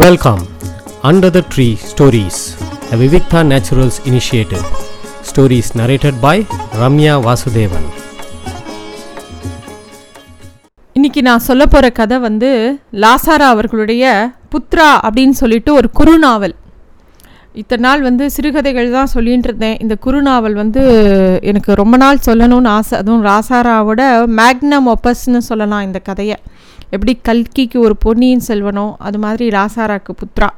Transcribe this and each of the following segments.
Welcome under the tree stories a Vivikta naturals initiative stories narrated by Ramya Vasudevan இன்னைக்கு நான் சொல்ல போகிற கதை வந்து லாசாரா அவர்களுடைய புத்ரா அப்படின்னு சொல்லிட்டு ஒரு குறுநாவல். இத்தனை நாள் வந்து சிறுகதைகள் தான் சொல்லிகிட்டு இருந்தேன். இந்த குறுநாவல் வந்து எனக்கு ரொம்ப நாள் சொல்லணும்னு ஆசை. அதுவும் ராசாராவோட மேக்னம் ஒப்பஸ்ன்னு சொல்லலாம் இந்த கதையை. எப்படி கல்கிக்கு ஒரு பொன்னியின் செல்வனோ அது மாதிரி ராசாராக்கு புத்ரா.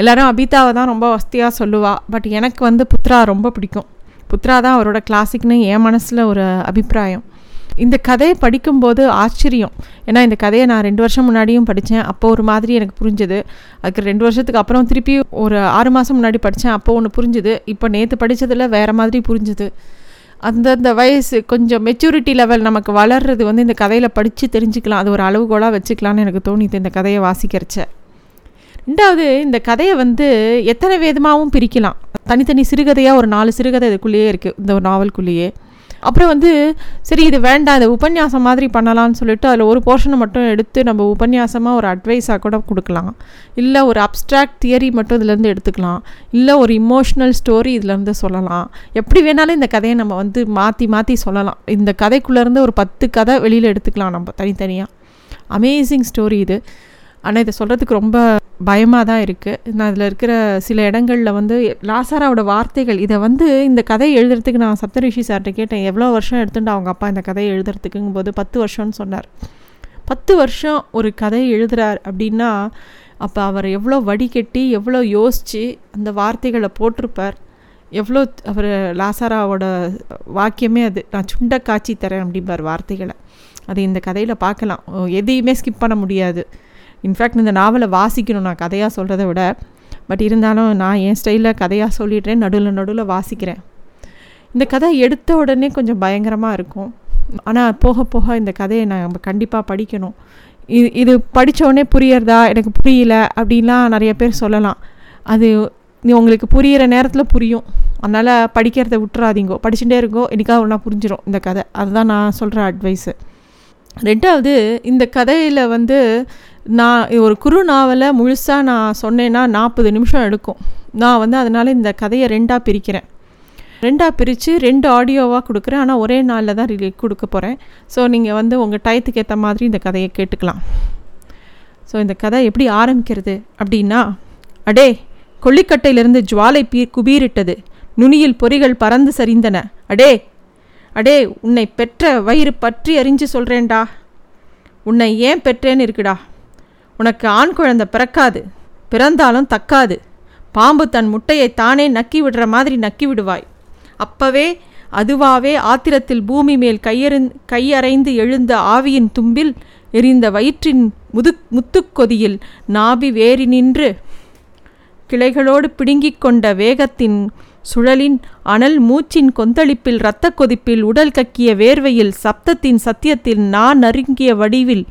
எல்லாரும் அபிதாவை தான் ரொம்ப வசதியாக சொல்லுவா. பட் எனக்கு வந்து புத்ரா ரொம்ப பிடிக்கும். புத்ரா தான் அவரோட கிளாசிக்னு என் மனசில் ஒரு அபிப்பிராயம். இந்த கதையை படிக்கும்போது ஆச்சரியம். ஏன்னா இந்த கதையை நான் ரெண்டு வருஷம் முன்னாடியும் படித்தேன் அப்போ ஒரு மாதிரி எனக்கு புரிஞ்சுது. அதுக்கு ரெண்டு வருஷத்துக்கு அப்புறம் திருப்பி ஒரு ஆறு மாதம் முன்னாடி படித்தேன் அப்போ ஒன்று புரிஞ்சுது. இப்போ நேற்று படித்ததில் வேறு மாதிரி புரிஞ்சுது. அந்தந்த வயசு கொஞ்சம் மெச்சூரிட்டி லெவல் நமக்கு வளர்றது வந்து இந்த கதையில் படித்து தெரிஞ்சுக்கலாம். அது ஒரு அளவுகோலாக வச்சுக்கலான்னு எனக்கு தோணிது இந்த கதையை வாசிக்கிறச்ச. ரெண்டாவது இந்த கதையை வந்து எத்தனை விதமாகவும் பிரிக்கலாம். தனித்தனி சிறுகதையாக ஒரு நாலு சிறுகதை இதுக்குள்ளேயே இருக்குது இந்த ஒரு நாவலுக்குள்ளேயே அப்புறம் வந்து சரி இது வேண்டாம் இது உபன்யாசம் மாதிரி பண்ணலாம்னு சொல்லிட்டு அதில் ஒரு போர்ஷனை மட்டும் எடுத்து நம்ம உபன்யாசமாக ஒரு அட்வைஸாக கூட கொடுக்கலாம். இல்லை ஒரு அப்ட்ராக்ட் தியரி மட்டும் இதுலேருந்து எடுத்துக்கலாம். இல்லை ஒரு இமோஷ்னல் ஸ்டோரி இதுலேருந்து சொல்லலாம். எப்படி வேணாலும் இந்த கதையை நம்ம வந்து மாற்றி மாற்றி சொல்லலாம். இந்த கதைக்குள்ளேருந்து ஒரு பத்து கதை வெளியில் எடுத்துக்கலாம் நம்ம தனித்தனியாக அமேசிங் ஸ்டோரி இது. ஆனால் இதை சொல்கிறதுக்கு ரொம்ப பயமாக தான் இருக்குது நான் இதில் இருக்கிற சில இடங்களில் வந்து லாசாராவோட வார்த்தைகள் இதை வந்து இந்த கதையை எழுதுறதுக்கு நான் சப்தரிஷி சார்கிட்ட கேட்டேன். எவ்வளோ வருஷம் எடுத்துட்டு அவங்க அப்பா இந்த கதையை எழுதுறதுக்குங்கும் போது பத்து வருஷம்னு சொன்னார். பத்து வருஷம் ஒரு கதையை எழுதுறார் அப்படின்னா அப்போ அவர் எவ்வளோ வடிகட்டி எவ்வளோ யோசித்து அந்த வார்த்தைகளை போட்டிருப்பார். எவ்வளோ அவர் லாசாராவோட வாக்கியமே அது நான் சுண்ட காட்சி தரேன் அப்படிம்பார் வார்த்தைகளை. அது இந்த கதையில் பார்க்கலாம். எதையுமே ஸ்கிப் பண்ண முடியாது. இன்ஃபேக்ட் இந்த நாவலை வாசிக்கணும் நான் கதையாக சொல்கிறத விட பட் இருந்தாலும் நான் என் ஸ்டைலில் கதையாக சொல்லிடுறேன் நடுவில் நடுவில் வாசிக்கிறேன். இந்த கதை எடுத்த உடனே கொஞ்சம் பயங்கரமாக இருக்கும். ஆனால் போக போக இந்த கதையை நான் கண்டிப்பாக படிக்கணும். இது இது படித்தோடனே புரியறதா? எனக்கு புரியல அப்படின்லாம் நிறைய பேர் சொல்லலாம். அது நீ உங்களுக்கு புரியிற நேரத்தில் புரியும். அதனால் படிக்கிறத விட்டுறாதீங்கோ. படிச்சுட்டே இருக்கோ எனக்காக ஒன்றா புரிஞ்சிடும் இந்த கதை. அதுதான் நான் சொல்கிற அட்வைஸு ரெண்டாவது இந்த கதையில் வந்து நான் ஒரு குறு நாவலை முழுசாக நான் சொன்னேன்னா நாற்பது நிமிஷம் எடுக்கும். நான் வந்து அதனால் இந்த கதையை ரெண்டாக பிரிக்கிறேன். ரெண்டாக பிரித்து ரெண்டு ஆடியோவாக கொடுக்குறேன். ஆனால் ஒரே நாளில் தான் ரிலீ கொடுக்க போகிறேன் ஸோ நீங்கள் வந்து உங்கள் டயத்துக்கு ஏற்ற மாதிரி இந்த கதையை கேட்டுக்கலாம். ஸோ இந்த கதை எப்படி ஆரம்பிக்கிறது அப்படின்னா அடே கொல்லிக்கட்டையிலிருந்து ஜுவாலை பீ குபீரிட்டது. நுனியில் பொறிகள் பறந்து சரிந்தன. அடே அடே உன்னை பெற்ற வயிறு பற்றி அறிஞ்சு சொல்கிறேன்டா உன்னை ஏன் பெற்றேன்னு இருக்குடா. உனக்கு ஆண் குழந்தை பிறக்காது பிறந்தாலும் தக்காது. பாம்பு தன் முட்டையை தானே நக்கி விடுற மாதிரி நக்கி விடுவாய். அப்பவே அதுவாவே ஆத்திரத்தில் பூமி மேல் கையறிந் கையறைந்து எழுந்த ஆவியின் தும்பில் எரிந்த வயிற்றின் முது முத்துக்கொதியில் நாபி வேறி நின்று கிளைகளோடு பிடுங்கிக் கொண்ட வேகத்தின் சுழலின் அனல் மூச்சின் கொந்தளிப்பில் இரத்த கொதிப்பில் உடல் கக்கிய வேர்வையில் சப்தத்தின் சத்தியத்தில் நான் நறுங்கிய வடிவில்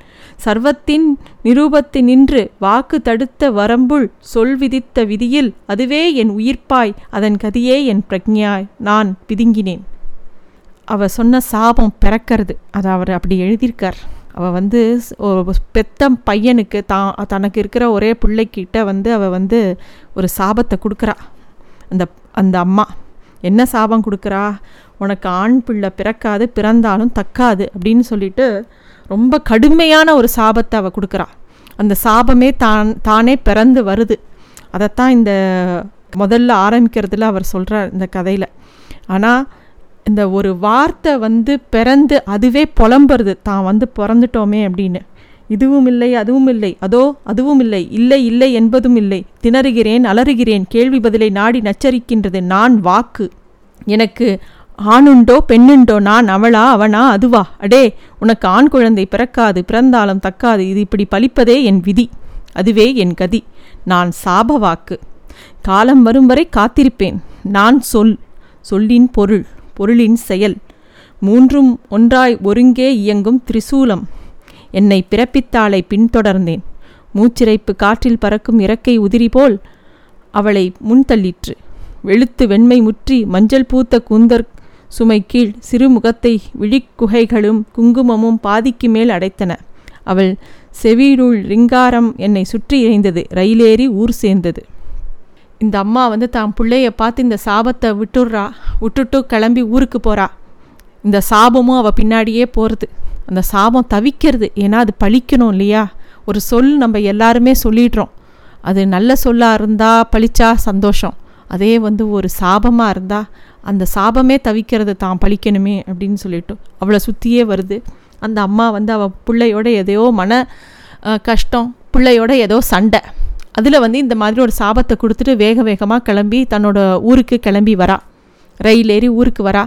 சர்வத்தின் நிரூபத்தினின்று வாக்கு தடுத்த வரம்புள் சொல் விதித்த விதியில் அதுவே என் உயிர்ப்பாய் அதன் கதியே என் பிரக்ஞாய் நான் பிதுங்கினேன். அவ சொன்ன சாபம் பிறக்கிறது. அதை அவர் அப்படி எழுதியிருக்கார். அவள் வந்து ஒரு பெத்த பையனுக்கு தான் தனக்கு இருக்கிற ஒரே பிள்ளைக்கிட்ட வந்து அவள் வந்து ஒரு சாபத்தை கொடுக்குறா. அந்த அந்த அம்மா என்ன சாபம் கொடுக்குறா? உனக்கு ஆண் பிள்ளை பிறக்காது பிறந்தாலும் தக்காது அப்படின்னு சொல்லிட்டு ரொம்ப கடுமையான ஒரு சாபத்தை அவள் கொடுக்குறா. அந்த சாபமே தான் தானே பிறந்து வருது. அதைத்தான் இந்த முதல்ல ஆரம்பிக்கிறதுல அவர் சொல்கிறார் இந்த கதையில். ஆனால் இந்த ஒரு வார்த்தை வந்து பிறந்து அதுவே புலம்புறது தான் வந்து பிறந்துட்டோமே அப்படின்னு. இதுவும் இல்லை அதுவும் இல்லை. அதோ அதுவும் இல்லை. இல்லை இல்லை என்பதும் இல்லை. திணறுகிறேன் அலறுகிறேன். கேள்வி பதிலை நாடி நச்சரிக்கின்றது நான் வாக்கு. எனக்கு ஆணுண்டோ பெண்ணுண்டோ நான் அவளா அவனா அதுவா? அடே உனக்கு ஆண் குழந்தை பிறக்காது பிறந்தாலும் தக்காது இது இப்படி பலிப்பதே என் விதி. அதுவே என் கதி. நான் சாபவாக்கு காலம் வரும் வரை காத்திருப்பேன். நான் சொல் சொல்லின் பொருள் பொருளின் செயல். மூன்றும் ஒன்றாய் ஒருங்கே இயங்கும் திரிசூலம். என்னை பிறப்பித்தாளை பின்தொடர்ந்தேன். மூச்சிறைப்பு காற்றில் பறக்கும் இறக்கை உதிரி போல் அவளை முன்தள்ளிற்று. வெளுத்து வெண்மை முற்றி மஞ்சள் பூத்த கூந்தர் சுமை கீழ் சிறு முகத்தை விழிக்குகைகளும் குங்குமமும் பாதிக்கு மேல் அடைத்தன. அவள் செவியுள் ரிங்காரம் என்னை சுற்றி இறைந்தது. ரயிலேறி ஊர் சேர்ந்தது. இந்த அம்மா வந்து தான் பிள்ளைய பார்த்து இந்த சாபத்தை விட்டுடுறா விட்டுட்டு கிளம்பி ஊருக்கு போகிறா இந்த சாபமும் அவள் பின்னாடியே போகிறது அந்த சாபம் தவிக்கிறது. ஏன்னா அது பழிக்கணும் இல்லையா? ஒரு சொல் நம்ம எல்லாருமே சொல்லிடுறோம். அது நல்ல சொல்லாக இருந்தால் பழிச்சா சந்தோஷம். அதே வந்து ஒரு சாபமாக இருந்தால் அந்த சாபமே தவிக்கிறத தான் பழிக்கணுமே அப்படின்னு சொல்லிட்டு அவளை சுற்றியே வருது. அந்த அம்மா வந்து அவள் பிள்ளையோட எதையோ மன கஷ்டம் பிள்ளையோட ஏதோ சண்டை. அதில் வந்து இந்த மாதிரி ஒரு சாபத்தை கொடுத்துட்டு வேக வேகமாக கிளம்பி தன்னோட ஊருக்கு கிளம்பி வரா. ரயில் ஏறி ஊருக்கு வரா.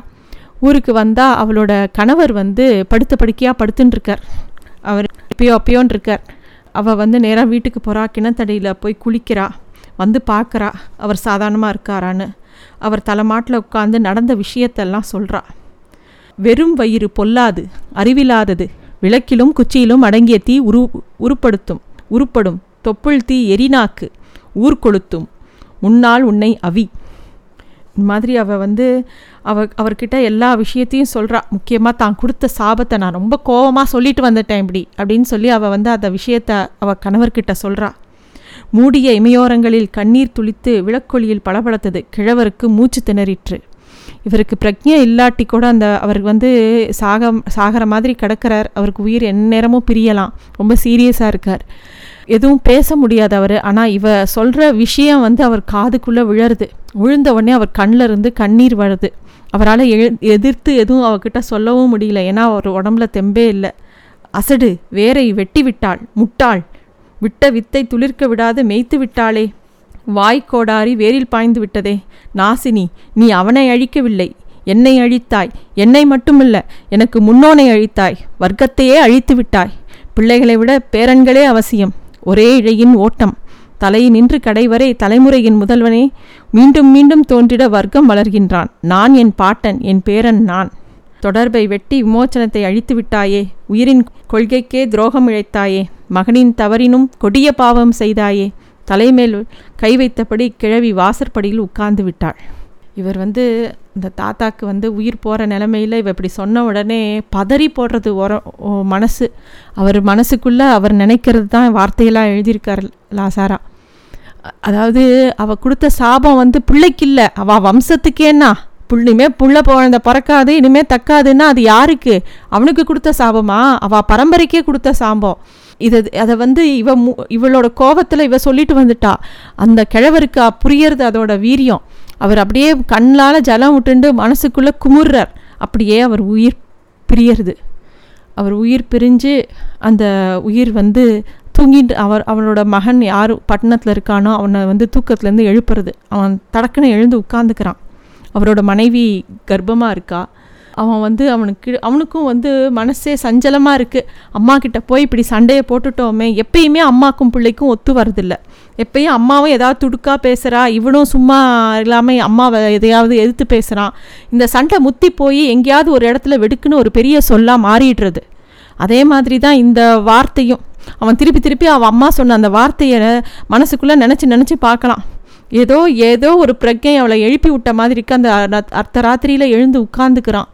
ஊருக்கு வந்தால் அவளோட கணவர் வந்து படுத்த படுக்கையாக படுத்துன்னு இருக்கார் அவர் எப்பயோ அப்பயோன்னு இருக்கார் அவள் வந்து நேராக வீட்டுக்கு போகிறா கிணத்தடியில் போய் குளிக்கிறா வந்து பார்க்குறா அவர் சாதாரணமாக இருக்காரான்னு. அவர் தலைமாட்டில் உட்காந்து நடந்த விஷயத்தெல்லாம் சொல்கிறா வெறும் வயிறு பொல்லாது அறிவில்லாதது விளக்கிலும் குச்சியிலும் அடங்கிய தீ உரு உருப்படுத்தும் உருப்படும். தொப்புள் தீ எரிநாக்கு ஊர் கொளுத்தும். முன்னால் உன்னை அவி. இந்த மாதிரி அவள் வந்து அவ அவர்கிட்ட எல்லா விஷயத்தையும் சொல்கிறா முக்கியமாக தான் கொடுத்த சாபத்தை நான் ரொம்ப கோவமாக சொல்லிட்டு வந்துட்டேன் இப்படி அப்படின்னு சொல்லி அவள் வந்து அந்த விஷயத்தை அவள் கணவர்கிட்ட சொல்கிறா மூடிய இமையோரங்களில் கண்ணீர் துளித்து விளக்கொலியில் பளபளத்தது. கிழவருக்கு மூச்சு திணறிற்று. இவருக்கு பிரக்ஞை இல்லாட்டி கூட அந்த அவர் வந்து சாக சாகிற மாதிரி கிடக்கிறார். அவருக்கு உயிர் எந்நேரமும் பிரியலாம். ரொம்ப சீரியஸாக இருக்கார். எதுவும் பேச முடியாது அவர். ஆனால் இவ சொல்கிற விஷயம் வந்து அவர் காதுக்குள்ளே விழருது. விழுந்த உடனே அவர் கண்ணில் இருந்து கண்ணீர் வருது. அவரால் எதிர்த்து எதுவும் அவகிட்ட சொல்லவும் முடியல. ஏன்னா அவர் உடம்புல தெம்பே இல்லை. அசடு வேரை வெட்டி விட்டாள் முட்டாள். விட்ட வித்தை துளிர்க்க விடாது மேய்த்து விட்டாளே. வாய்க்கோடாரி வேரில் பாய்ந்து விட்டதே. நாசினி நீ அவனை அழிக்கவில்லை. என்னை அழித்தாய். என்னை மட்டுமில்ல எனக்கு முன்னோனை அழித்தாய். வர்க்கத்தையே அழித்து விட்டாய். பிள்ளைகளை விட பேரன்களே அவசியம். ஒரே இழையின் ஓட்டம். தலை நின்று கடைவரை தலைமுறையின் முதல்வனே. மீண்டும் மீண்டும் தோன்றிட வர்க்கம் வளர்கின்றான். நான் என் பாட்டன் என் பேரன் நான். தொடர்பை வெட்டி விமோச்சனத்தை அழித்து விட்டாயே. உயிரின் கொள்கைக்கே துரோகம் இழைத்தாயே. மகனின் தவறினும் கொடிய பாவம் செய்தாயே. தலைமேல் கை வைத்தபடி கிழவி வாசற்படியில் உட்கார்ந்து விட்டாள். இவர் வந்து இந்த தாத்தாக்கு வந்து உயிர் போகிற நிலமையில் இவ இப்படி சொன்ன உடனே பதறி போடுறது ஒர மனசு. அவர் மனசுக்குள்ளே அவர் நினைக்கிறது தான் வார்த்தையெல்லாம் எழுதியிருக்கார் லாசாரா. அதாவது அவள் கொடுத்த சாபம் வந்து பிள்ளைக்கு இல்லை அவள் வம்சத்துக்கேன்னா புள்ளிமே புள்ள குழந்த பிறக்காது இனிமே தக்காதுன்னா அது யாருக்கு? அவனுக்கு கொடுத்த சாபமா? அவள் பரம்பரைக்கே கொடுத்த சாபம். இது அதை வந்து இவ மு இவளோட கோபத்தில் இவ சொல்லிட்டு வந்துட்டா. அந்த கிழவருக்கு புரியறது அதோட வீரியம். அவர் அப்படியே கண்ணால் ஜலம் விட்டுண்டு மனசுக்குள்ளே குமுறுறார். அப்படியே அவர் உயிர் பிரியறது. அவர் உயிர் பிரிஞ்சு அந்த உயிர் வந்து தூங்கிட்டு அவர் அவனோட மகன் யார் பட்டணத்தில் இருக்கானோ அவனை வந்து தூக்கத்துலேருந்து எழுப்புறது. அவன் தடக்குன்னு எழுந்து உட்காந்துக்கிறான் அவரோட மனைவி கர்ப்பமாக இருக்கா? அவன் வந்து அவனுக்கு அவனுக்கும் வந்து மனசே சஞ்சலமாக இருக்குது அம்மா கிட்ட போய் இப்படி சண்டையை போட்டுட்டோமே எப்பயுமே அம்மாக்கும் பிள்ளைக்கும் ஒத்து வரதில்ல எப்பயும் அம்மாவும் ஏதாவது துடுக்கா பேசுகிறா இவனும் சும்மா இல்லாமல் அம்மாவை எதையாவது எதிர்த்து பேசுகிறான் இந்த சண்டை முத்தி போய் எங்கேயாவது ஒரு இடத்துல வெடுக்குன்னு ஒரு பெரிய சொல்லாக மாறிடுறது. அதே மாதிரி தான் இந்த வார்த்தையும். அவன் திருப்பி திருப்பி அவன் அம்மா சொன்ன அந்த வார்த்தையை மனசுக்குள்ளே நினச்சி நினச்சி பார்க்கலாம். ஏதோ ஏதோ ஒரு பிரஜை அவளை எழுப்பி விட்ட மாதிரி அந்த அர்த்த ராத்திரியில் எழுந்து உட்கார்ந்துக்கிறான்.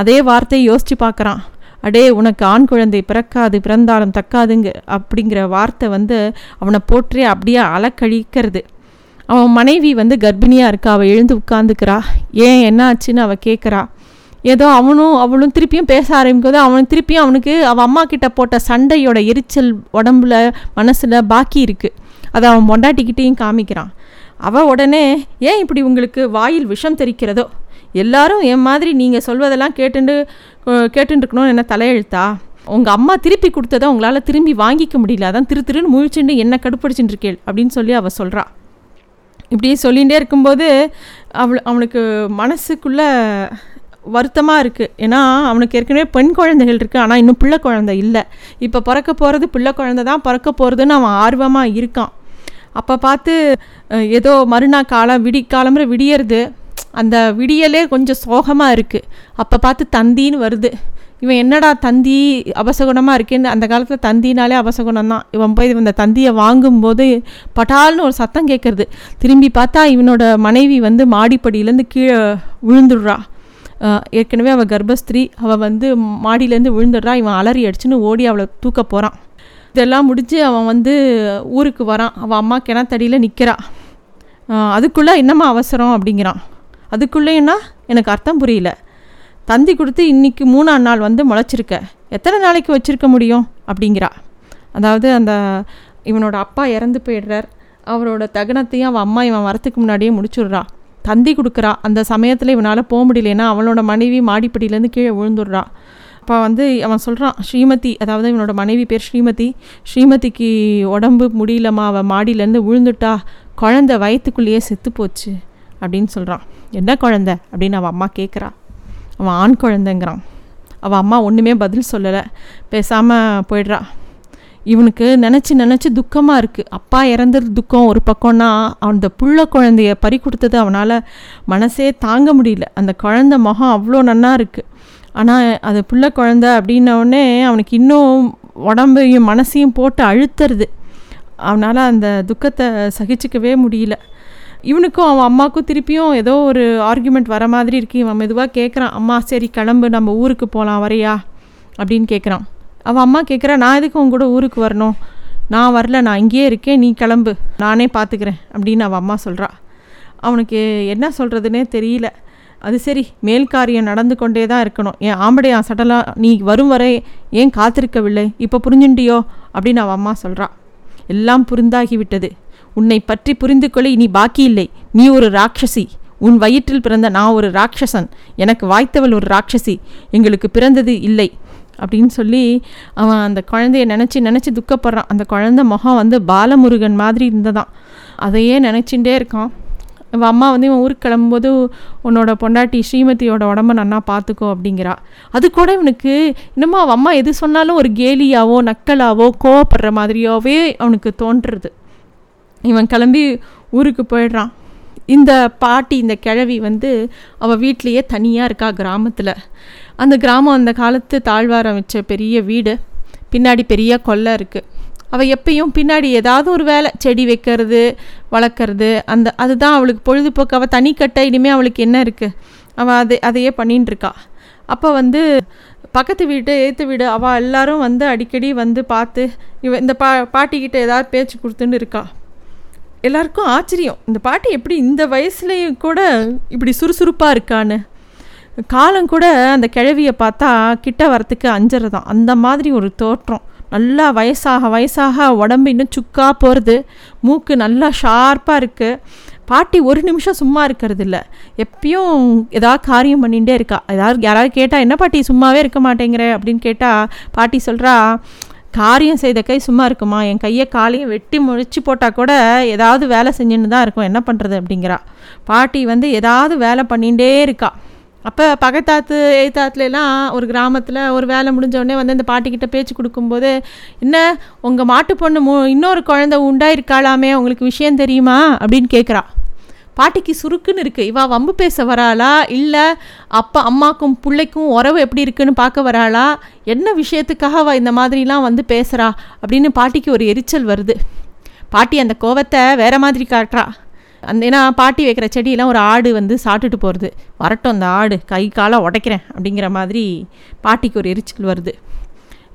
அதே வார்த்தையை யோசித்து பார்க்குறான். அடே உனக்கு ஆண் குழந்தை பிறக்காது பிறந்தாலும் தக்காதுங்க அப்படிங்கிற வார்த்தை வந்து அவனை போற்றி அப்படியே அலக்கழிக்கிறது. அவன் மனைவி வந்து கர்ப்பிணியாக இருக்கா அவள் எழுந்து உட்காந்துக்கிறா ஏன் என்ன ஆச்சுன்னு அவள் கேட்குறா ஏதோ அவனும் அவளும் திருப்பியும் பேச ஆரம்பிக்கும்போது அவன் திருப்பியும் அவனுக்கு அவன் அம்மா கிட்ட போட்ட சண்டையோட எரிச்சல் உடம்புல மனசில் பாக்கி இருக்குது அதை அவன் பொண்டாட்டிக்கிட்டேயும் காமிக்கிறான். அவள் உடனே ஏன் இப்படி உங்களுக்கு வாயில் விஷம் தெரிக்கிறதோ? எல்லாரும் என் மாதிரி நீங்கள் சொல்வதெல்லாம் கேட்டுண்டு கேட்டுருக்கணும்னு என்ன தலையெழுத்தா? உங்கள் அம்மா திருப்பி கொடுத்ததை உங்களால் திரும்பி வாங்கிக்க முடியல. அதான் திரு திருன்னு முழிச்சுண்டு என்ன கடுப்படிச்சுட்டு இருக்கேள் அப்படின்னு சொல்லி அவள் சொல்கிறா இப்படி சொல்லிகிட்டே இருக்கும்போது அவள் அவனுக்கு மனசுக்குள்ளே வருத்தமாக இருக்குது ஏன்னா அவனுக்கு ஏற்கனவே பெண் குழந்தைகள் இருக்குது ஆனால் இன்னும் பிள்ளை குழந்தை இல்லை. இப்போ பிறக்க போகிறது பிள்ளை குழந்தை தான் பிறக்க போகிறதுன்னு அவன் ஆர்வமாக இருக்கான். அப்போ பார்த்து ஏதோ மறுநாள் காலம் விடி காலம்புற விடியறது அந்த விடியலே கொஞ்சம் சோகமாக இருக்குது அப்போ பார்த்து தந்தின்னு வருது. இவன் என்னடா தந்தி அபசகுணமாக இருக்கேன்னு அந்த காலத்தில் தந்தினாலே அபசகுணம் தான். இவன் போய் இந்த தந்தியை வாங்கும்போது பட்டால்னு ஒரு சத்தம் கேட்குறது திரும்பி பார்த்தா இவனோட மனைவி வந்து மாடிப்படியிலேருந்து கீழே விழுந்துடுறா. ஏற்கனவே அவள் கர்ப்பஸ்திரி. அவள் வந்து மாடியிலேருந்து விழுந்துடுறா. இவன் அலறி அடிச்சுன்னு ஓடி அவளை தூக்க போகிறான் இதெல்லாம் முடிஞ்சு அவன் வந்து ஊருக்கு வரான். அவன் அம்மா கிணத்தடியில் நிற்கிறான் அதுக்குள்ளே என்னம்மா அவசரம் அப்படிங்கிறான். அதுக்குள்ளேன்னா எனக்கு அர்த்தம் புரியல. தந்தி கொடுத்து இன்றைக்கி மூணாம் நாள் வந்து முளைச்சிருக்க. எத்தனை நாளைக்கு வச்சுருக்க முடியும்? அப்படிங்கிறா. அதாவது அந்த இவனோட அப்பா இறந்து போயிடுறார். அவரோட தகனத்தையும் அவன் அம்மா இவன் வரத்துக்கு முன்னாடியே முடிச்சுடுறா. தந்தி கொடுக்குறா. அந்த சமயத்தில் இவனால் போக முடியலன்னா அவனோட மனைவி மாடிப்படியிலேருந்து கீழே விழுந்துடுறா. அப்போ வந்து அவன் சொல்கிறான் ஸ்ரீமதி அதாவது இவனோட மனைவி பேர் ஸ்ரீமதி ஸ்ரீமதிக்கு உடம்பு முடியலம்மா அவள் மாடியிலேருந்து விழுந்துட்டா குழந்த வயிற்றுக்குள்ளேயே செத்து போச்சு அப்படின்னு சொல்கிறான் என்ன குழந்த? அப்படின்னு அவன் அம்மா கேட்குறா அவன் ஆண் குழந்தைங்கிறான். அவள் அம்மா ஒன்றுமே பதில் சொல்லலை பேசாமல் போயிடுறா. இவனுக்கு நினச்சி நினச்சி துக்கமாக இருக்குது அப்பா இறந்தது துக்கம். ஒரு பக்கம்னா அந்த புள்ள குழந்தைய பறி கொடுத்தது அவனால் மனசே தாங்க முடியல. அந்த குழந்த முகம் அவ்வளோ நன்னா இருக்குது ஆனால் அது பிள்ளை குழந்த அப்படின்னோடனே அவனுக்கு இன்னும் உடம்பையும் மனசையும் போட்டு அழுத்துறது. அவனால் அந்த துக்கத்தை சகிச்சிக்கவே முடியல. இவனுக்கும் அவன் அம்மாவுக்கும் திருப்பியும் ஏதோ ஒரு ஆர்குமெண்ட் வர மாதிரி இருக்கு. இவன் மெதுவாக கேட்குறான் அம்மா சரி கிளம்பு நம்ம ஊருக்கு போகலாம் வரையா? அப்படின்னு கேட்குறான் அவன் அம்மா கேட்குறா நான் எதுக்கு உன் கூட ஊருக்கு வரணும்? நான் வரல நான் இங்கேயே இருக்கேன் நீ கிளம்பு நானே பார்த்துக்கிறேன் அப்படின்னு அவன் அம்மா சொல்கிறா அவனுக்கு என்ன சொல்கிறதுனே தெரியல. அது சரி மேல் காரியம் நடந்து கொண்டே தான் இருக்கணும். என் ஆம்படையா சடலாக நீ வரும் வரை ஏன் காத்திருக்கவில்லை? இப்போ புரிஞ்சுண்டியோ? அப்படின்னு அவன் அம்மா சொல்கிறான் எல்லாம் புரிந்தாகிவிட்டது உன்னை பற்றி புரிந்து கொள்ள இனி பாக்கி இல்லை. நீ ஒரு ராட்சசி. உன் வயிற்றில் பிறந்த நான் ஒரு ராட்சசன். எனக்கு வாய்த்தவள் ஒரு ராட்சசி. எங்களுக்கு பிறந்தது இல்லை. அப்படின்னு சொல்லி அவன் அந்த குழந்தைய நினச்சி நினச்சி துக்கப்படுறான். அந்த குழந்த முகம் வந்து பாலமுருகன் மாதிரி இருந்ததான் அதையே நினச்சிட்டே இருக்கான். இவன் அம்மா வந்து இவன் ஊருக்கு கிளம்பும்போது உன்னோட பொண்டாட்டி ஸ்ரீமதியோட உடம்ப நன்னா பார்த்துக்கோ அப்படிங்கிறா. அது கூட இவனுக்கு இன்னமும் அவன் அம்மா எது சொன்னாலும் ஒரு கேலியாவோ நக்கலாவோ கோவப்படுற மாதிரியாவே அவனுக்கு தோன்றுறது. இவன் கிளம்பி ஊருக்கு போயிடுறான். இந்த பாட்டி இந்த கிழவி வந்து அவள் வீட்லேயே தனியாக இருக்கா கிராமத்தில். அந்த கிராமம் அந்த காலத்து தாழ்வாரம் வச்ச பெரிய வீடு. பின்னாடி பெரிய கொல்லை இருக்குது அவள் எப்பயும் பின்னாடி ஏதாவது ஒரு வேலை செடி வைக்கிறது வளர்க்குறது அந்த அதுதான் அவளுக்கு பொழுதுபோக்கு. அவள் தனி கட்ட இனிமேல் அவளுக்கு என்ன இருக்குது அவள் அதை அதையே பண்ணின்னு இருக்கா. அப்போ வந்து பக்கத்து வீடு ஏற்று வீடு அவள் எல்லாரும் வந்து அடிக்கடி வந்து பார்த்து இவ இந்த பா பாட்டிக்கிட்ட ஏதாவது பேச்சு கொடுத்துன்னு இருக்கா. எல்லாருக்கும் ஆச்சரியம். இந்த பாட்டி எப்படி இந்த வயசுலேயும் கூட இப்படி சுறுசுறுப்பாக இருக்கான்னு. காலம் கூட அந்த கிழவியை பார்த்தா கிட்ட வரத்துக்கு அஞ்சறதான். அந்த மாதிரி ஒரு தோற்றம். நல்லா வயசாக வயசாக உடம்பு இன்னும் சுக்காக போகிறது மூக்கு நல்லா ஷார்ப்பாக இருக்குது பாட்டி ஒரு நிமிஷம் சும்மா இருக்கிறது இல்லை. எப்பயும் ஏதாவது காரியம் பண்ணிகிட்டே இருக்கா. ஏதாவது யாராவது கேட்டால் என்ன பாட்டி சும்மாவே இருக்க மாட்டேங்கிற? அப்படின்னு கேட்டால் பாட்டி சொல்கிறா காரியம் செய்த கை சும்மா இருக்குமா? என் கையை காலையும் வெட்டி முழிச்சு போட்டால் கூட ஏதாவது வேலை செஞ்சுன்னு தான் இருக்கும். என்ன பண்ணுறது அப்படிங்கிறா. பாட்டி வந்து ஏதாவது வேலை பண்ணிகிட்டே இருக்கா. அப்போ பகத்தாத்து எய்த்தாத்துலலாம் ஒரு கிராமத்தில் ஒரு வேலை முடிஞ்ச வந்து இந்த பாட்டிக்கிட்ட பேச்சு கொடுக்கும்போது என்ன உங்கள் மாட்டு பொண்ணு மு இன்னொரு குழந்தை உண்டாயிருக்காளாமே உங்களுக்கு விஷயம் தெரியுமா? அப்படின்னு கேட்குறா பாட்டிக்கு சுருக்குன்னு இருக்குது இவா வம்பு பேச வராளா? இல்லை அப்பா அம்மாக்கும் பிள்ளைக்கும் உறவு எப்படி இருக்குன்னு பார்க்க வராளா? என்ன விஷயத்துக்காக அவள் இந்த மாதிரிலாம் வந்து பேசுகிறா அப்படின்னு பாட்டிக்கு ஒரு எரிச்சல் வருது. பாட்டி அந்த கோவத்தை வேறு மாதிரி காட்டுறா. அந்த ஏன்னா பாட்டி வைக்கிற செடியெல்லாம் ஒரு ஆடு வந்து சாப்பிட்டுட்டு போகிறது வரட்டும் அந்த ஆடு கை காலை உடைக்கிறேன் அப்படிங்கிற மாதிரி பாட்டிக்கு ஒரு எரிச்சல் வருது.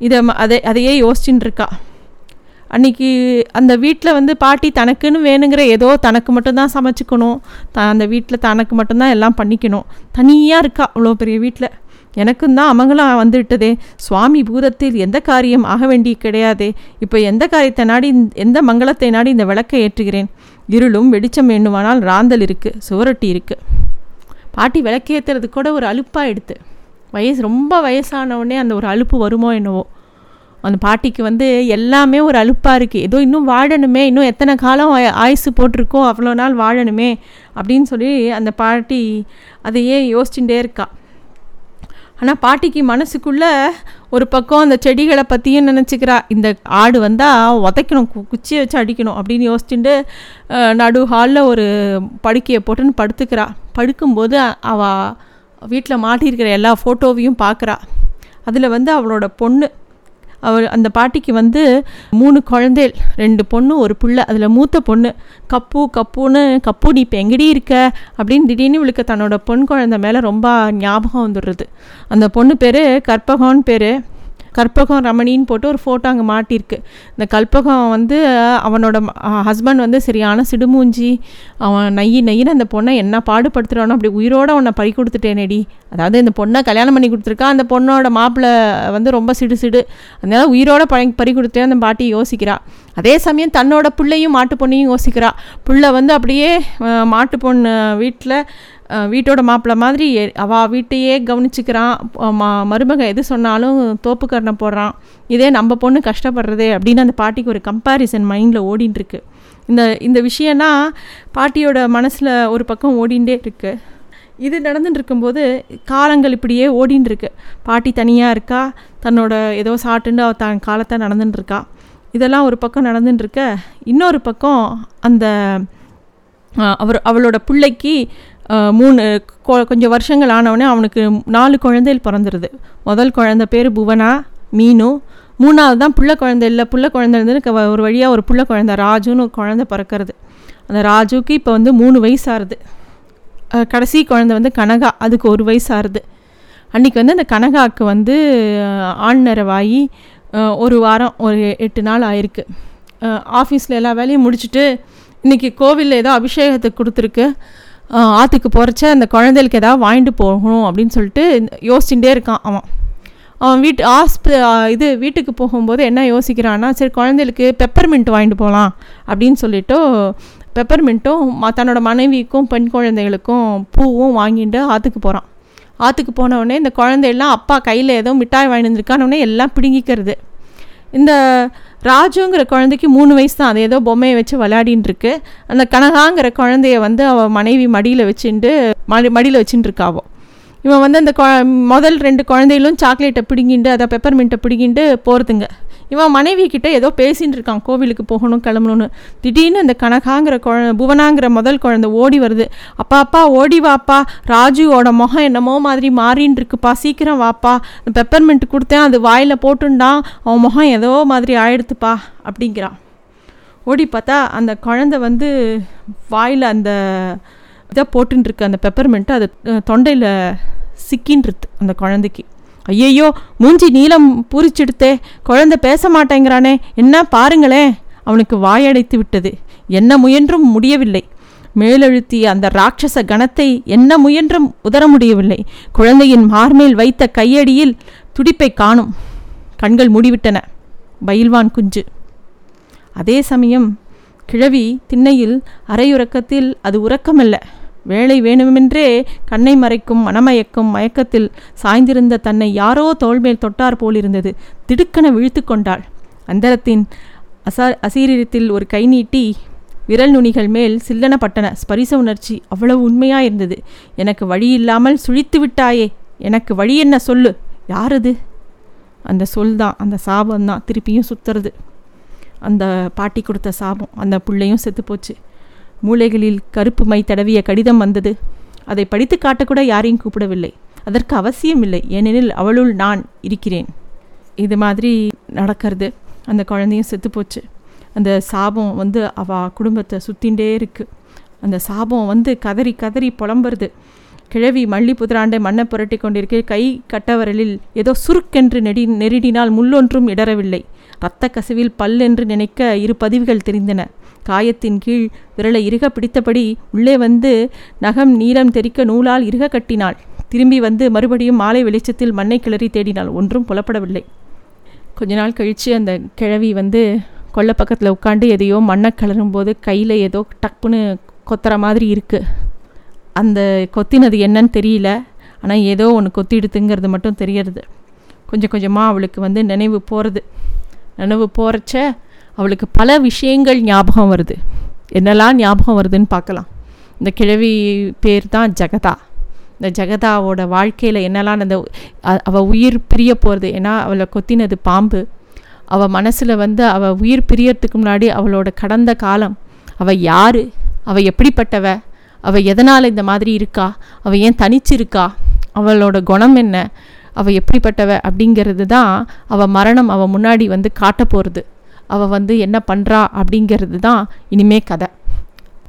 இதை அதை அதையே யோசிச்சுட்டு இருக்கா. அன்றைக்கி அந்த வீட்டில் வந்து பாட்டி தனக்குன்னு வேணுங்கிற ஏதோ தனக்கு மட்டும்தான் சமைச்சிக்கணும். த அந்த வீட்டில் தனக்கு மட்டும்தான் எல்லாம் பண்ணிக்கணும். தனியாக இருக்கா அவ்வளோ பெரிய வீட்டில் எனக்கும் தான் அமங்கலம் வந்துவிட்டதே. சுவாமி பூதத்தில் எந்த காரியம் ஆக வேண்டிய கிடையாதே. இப்போ எந்த காரியத்தை நாடி எந்த மங்களத்தை நாடி இந்த விளக்கை ஏற்றுகிறேன்? இருளும் வெளிச்சம் வேண்டுமானால் ராந்தல் இருக்குது சுவரொட்டி இருக்குது பாட்டி விளக்கேற்றுறது கூட ஒரு அலுப்பாக எடுத்து. வயசு ரொம்ப வயசானவுடனே அந்த ஒரு அலுப்பு வருமோ என்னவோ. அந்த பாட்டிக்கு வந்து எல்லாமே ஒரு அலுப்பாக இருக்குது ஏதோ இன்னும் வாழணுமே இன்னும் எத்தனை காலம் ஆயுசு போட்டிருக்கோ அவ்வளோ நாள் வாழணுமே அப்படின்னு சொல்லி அந்த பாட்டி அதையே யோசிச்சுட்டே இருக்கா. ஆனால் பாட்டிக்கு மனசுக்குள்ளே ஒரு பக்கம் அந்த செடிகளை பற்றியும் நினச்சிக்கிறா. இந்த ஆடு வந்தால் உதைக்கணும் குச்சியை வச்சு அடிக்கணும் அப்படின்னு யோசிச்சுட்டு நடு ஹாலில் ஒரு படுக்கையை போட்டுன்னு படுத்துக்கிறா. படுக்கும்போது அவள் வீட்டில் மாட்டியிருக்கிற எல்லா ஃபோட்டோவையும் பார்க்குறா அதில் வந்து அவளோட பொண்ணு அவர் அந்த பாட்டிக்கு வந்து மூணு குழந்தைகள் ரெண்டு பொண்ணு ஒரு பிள்ளை அதில் மூத்த பொண்ணு. கப்பு கப்புன்னு கப்பு நீ இப்போ எங்கடி இருக்க? அப்படின்னு திடீர்னு இவளுக்கு தன்னோட பொன் குழந்தை மேலே ரொம்ப ஞாபகம் வந்துடுறது. அந்த பொண்ணு பேர் கற்பகம்னு பேர். கற்பகம் ரமணின்னு போட்டு ஒரு ஃபோட்டோ அங்கே மாட்டியிருக்கு. இந்த கற்பகம் வந்து அவனோட ஹஸ்பண்ட் வந்து சரியான சிடுமூஞ்சி அவன் நெய்யி நெய்யின்னு அந்த பொண்ணை என்ன பாடுபடுத்துகிறானோ அப்படி உயிரோட அவனை பறி கொடுத்துட்டேனேடி. அதாவது இந்த பொண்ணை கல்யாணம் பண்ணி கொடுத்துருக்கா அந்த பொண்ணோட மாப்பிள்ளை வந்து ரொம்ப சிடு சிடு. அதனால உயிரோட பறி பறி கொடுத்தே அந்த பாட்டி யோசிக்கிறா. அதே சமயம் தன்னோட பிள்ளையும் மாட்டு பொண்ணையும் யோசிக்கிறா. பிள்ளை வந்து அப்படியே மாட்டு பொண்ணு வீட்டில் வீட்டோட மாப்பிள்ளை மாதிரி அவள் வீட்டையே கவனிச்சுக்கிறான். அஹ், மருமக எது சொன்னாலும் தோப்புக்கரணை போடுறான். இதே நம்ம பொண்ணு கஷ்டப்படுறதே அப்படின்னு அந்த பாட்டிக்கு ஒரு கம்பேரிசன் மைண்டில் ஓடின்னு இருக்கு இந்த இந்த விஷயம்னா பாட்டியோட மனசில் ஒரு பக்கம் ஓடிண்டே இருக்கு. இது நடந்துட்டு இருக்கும்போது காலங்கள் இப்படியே ஓடின்னு இருக்கு பாட்டி தனியாக இருக்கா? தன்னோட ஏதோ சாட்டுன்னு அவள் தன் காலத்தை நடந்துட்டு இருக்கா இதெல்லாம் ஒரு பக்கம் நடந்துட்டு இருக்க இன்னொரு பக்கம் அந்த அவர் அவளோட பிள்ளைக்கு மூணு கொ- கொஞ்சம் வருஷங்கள் ஆனவுடனே அவனுக்கு நாலு குழந்தைகள் பிறந்துருது. முதல் குழந்தை பேர் புவனா மீனு. மூணாவது தான் புள்ள குழந்தை இல்லை. புள்ள குழந்தை இருந்து ஒரு வழியாக ஒரு புள்ள குழந்தை ராஜுன்னு ஒரு குழந்தை பிறக்கிறது. அந்த ராஜுக்கு இப்போ வந்து மூணு வயசு கடைசி குழந்தை வந்து கனகா அதுக்கு ஒரு வயசு அன்றைக்கி வந்து அந்த கனகாவுக்கு வந்து ஆண்நரவாயி ஒரு வாரம் ஒரு எட்டு நாள் ஆயிருக்கு. ஆஃபீஸில் எல்லா வேலையும் முடிச்சுட்டு இன்றைக்கி கோவிலில் ஏதோ அபிஷேகத்தை கொடுத்துருக்கு. ஆற்றுக்கு போகிறச்ச அந்த குழந்தைகளுக்கு ஏதாவது வாங்கிட்டு போகணும் அப்படின்னு சொல்லிட்டு யோசிச்சுட்டே இருக்கான் அவன். அவன் வீட்டு ஆஸ்ப இது வீட்டுக்கு போகும்போது என்ன யோசிக்கிறான்னா சரி குழந்தைகளுக்கு பெப்பர்மின்ட் வாங்கிட்டு போகலாம் அப்படின்னு சொல்லிட்டு பெப்பர்மிண்ட்டும் தன்னோட மனைவிக்கும் பெண் குழந்தைகளுக்கும் பூவும் வாங்கிட்டு ஆற்றுக்கு போகிறான் ஆற்றுக்கு போனவுடனே இந்த குழந்தையெல்லாம் அப்பா கையில் ஏதோ மிட்டாய் வாங்கிட்டு வந்திருக்கானே எல்லாம் பிடுங்கிக்கிறது. இந்த ராஜுங்கிற குழந்தைக்கு மூணு வயசு தான். அது ஏதோ பொம்மையை வச்சு விளையாடின்னு இருக்கு அந்த கனகாங்கிற குழந்தைய வந்து அவள் மனைவி மடியில் வச்சுட்டு மடி மடியில் வச்சுட்டு இருக்காவோ இவன் வந்து அந்த கொ முதல் ரெண்டு குழந்தைகளும் சாக்லேட்டை பிடுங்கிண்டு அதை பெப்பர்மிண்ட்டை பிடுங்கிண்டு போகிறதுங்க இவன் மனைவி கிட்ட ஏதோ பேசின்னு இருக்கான் கோவிலுக்கு போகணும் கிளம்பணும்னு. திடீர்னு அந்த கனகாங்கிற குழ புவனாங்கிற முதல் குழந்தை ஓடி வருது. அப்பா அப்பா ஓடி வாப்பா. ராஜுவோட முகம் என்னமோ மாதிரி மாறின்னு இருக்குப்பா. சீக்கிரம் வாப்பா. பெப்பர்மெண்ட் கொடுத்தேன் அது வாயில் போட்டுண்டான் அவன் முகம் ஏதோ மாதிரி ஆயிடுத்துப்பா அப்படிங்கிறான். ஓடி பார்த்தா அந்த குழந்தை வந்து வாயில் அந்த இதை போட்டுருக்கு அந்த பெப்பர்மெண்ட்டு. அது தொண்டையில் சிக்கின்றது அந்த குழந்தைக்கு. ஐயையோ மூஞ்சி நீளம் பூரிச்சிடுத்தே குழந்தை பேச மாட்டேங்கிறானே என்ன பாருங்களேன். அவனுக்கு வாயடைத்து விட்டது. என்ன முயன்றும் முடியவில்லை. மேலெழுத்திய அந்த ராட்சச கணத்தை என்ன முயன்றும் உதர முடியவில்லை. குழந்தையின் மார்மேல் வைத்த கையடியில் துடிப்பை காணும். கண்கள் மூடிவிட்டன. பயில்வான் குஞ்சு. அதே சமயம் கிழவி திண்ணையில் அரையுறக்கத்தில் அது உறக்கமல்ல. வேலை வேணுமென்றே கண்ணை மறைக்கும் மனமயக்கும் மயக்கத்தில் சாய்ந்திருந்த தன்னை யாரோ தோள்மேல் தொட்டார் போலிருந்தது. திடுக்கென விழித்து கொண்டாள். அந்தரத்தின் அசா அசீரீரத்தில் ஒரு கை நீட்டி விரல் நுனிகள் மேல் சில்லன பட்டன. ஸ்பரிச உணர்ச்சி அவ்வளவு உண்மையாக இருந்தது எனக்கு வழி இல்லாமல் சுழித்து விட்டாயே. எனக்கு வழி என்ன சொல்லு. யாரது? அந்த சொல் தான் அந்த சாபம் தான் திருப்பியும் சுத்துறது. அந்த பாட்டி கொடுத்த சாபம் அந்த புள்ளையும் செத்து போச்சு. மூளைகளில் கருப்பு மை தடவிய கடிதம் வந்தது. அதை படித்து காட்டக்கூட யாரையும் கூப்பிடவில்லை. அதற்கு அவசியமில்லை. ஏனெனில் அவளுள் நான் இருக்கிறேன். இது மாதிரி நடக்கிறது. அந்த குழந்தையும் செத்துப்போச்சு. அந்த சாபம் வந்து அவ குடும்பத்தை சுத்தின்டே இருக்கு. அந்த சாபம் வந்து கதறி கதறி புலம்புறது. கிழவி மல்லி புதிராண்டை மண்ணை புரட்டி கொண்டிருக்க கை கட்டவரலில் ஏதோ சுருக்கென்று நெடி நெருடினால் முள்ளொன்றும் இடரவில்லை இரத்த கசிவில் பல் என்று நினைக்க இரு பதிவுகள் தெரிந்தன. காயத்தின் கீழ் விரலை இறுக பிடித்தபடி உள்ளே வந்து நகம் நீளம் தெறிக்க நூலால் இறுக கட்டினாள். திரும்பி வந்து மறுபடியும் மாலை வெளிச்சத்தில் மண்ணை கிளறி தேடினாள். ஒன்றும் புலப்படவில்லை. கொஞ்ச நாள் கழித்து அந்த கிழவி வந்து கொல்லை பக்கத்தில் உட்காந்து எதையோ மண்ணை கிளறும்போது கையில் ஏதோ டப்புன்னு கொத்துற மாதிரி இருக்குது அந்த கொத்தினது என்னன்னு தெரியல. ஆனால் ஏதோ ஒன்று கொத்திடுத்துங்கிறது மட்டும் தெரியறது. கொஞ்சம் கொஞ்சமாக அவளுக்கு வந்து நினைவு போகிறது நினைவு போகிறச்ச அவளுக்கு பல விஷயங்கள் ஞாபகம் வருது. என்னெல்லாம் ஞாபகம் வருதுன்னு பார்க்கலாம். இந்த கிழவி பேர் தான் ஜெகதா. இந்த ஜெகதாவோட வாழ்க்கையில் என்னெல்லாம் அந்த அவள் உயிர் பிரிய போகிறது ஏன்னா அவளை கொத்தினது பாம்பு. அவள் மனசில் வந்து அவள் உயிர் பிரியறதுக்கு முன்னாடி அவளோட கடந்த காலம். அவள் யார்? அவள் எப்படிப்பட்டவ? அவள் எதனால் இந்த மாதிரி இருக்கா? அவள் ஏன் தனிச்சு இருக்கா அவளோட குணம் என்ன? அவள் எப்படிப்பட்டவ அப்படிங்கிறது தான் அவள் மரணம் அவள் முன்னாடி வந்து காட்ட போகிறது அவள் வந்து என்ன பண்ணுறா அப்படிங்கிறது தான் இனிமே கதை.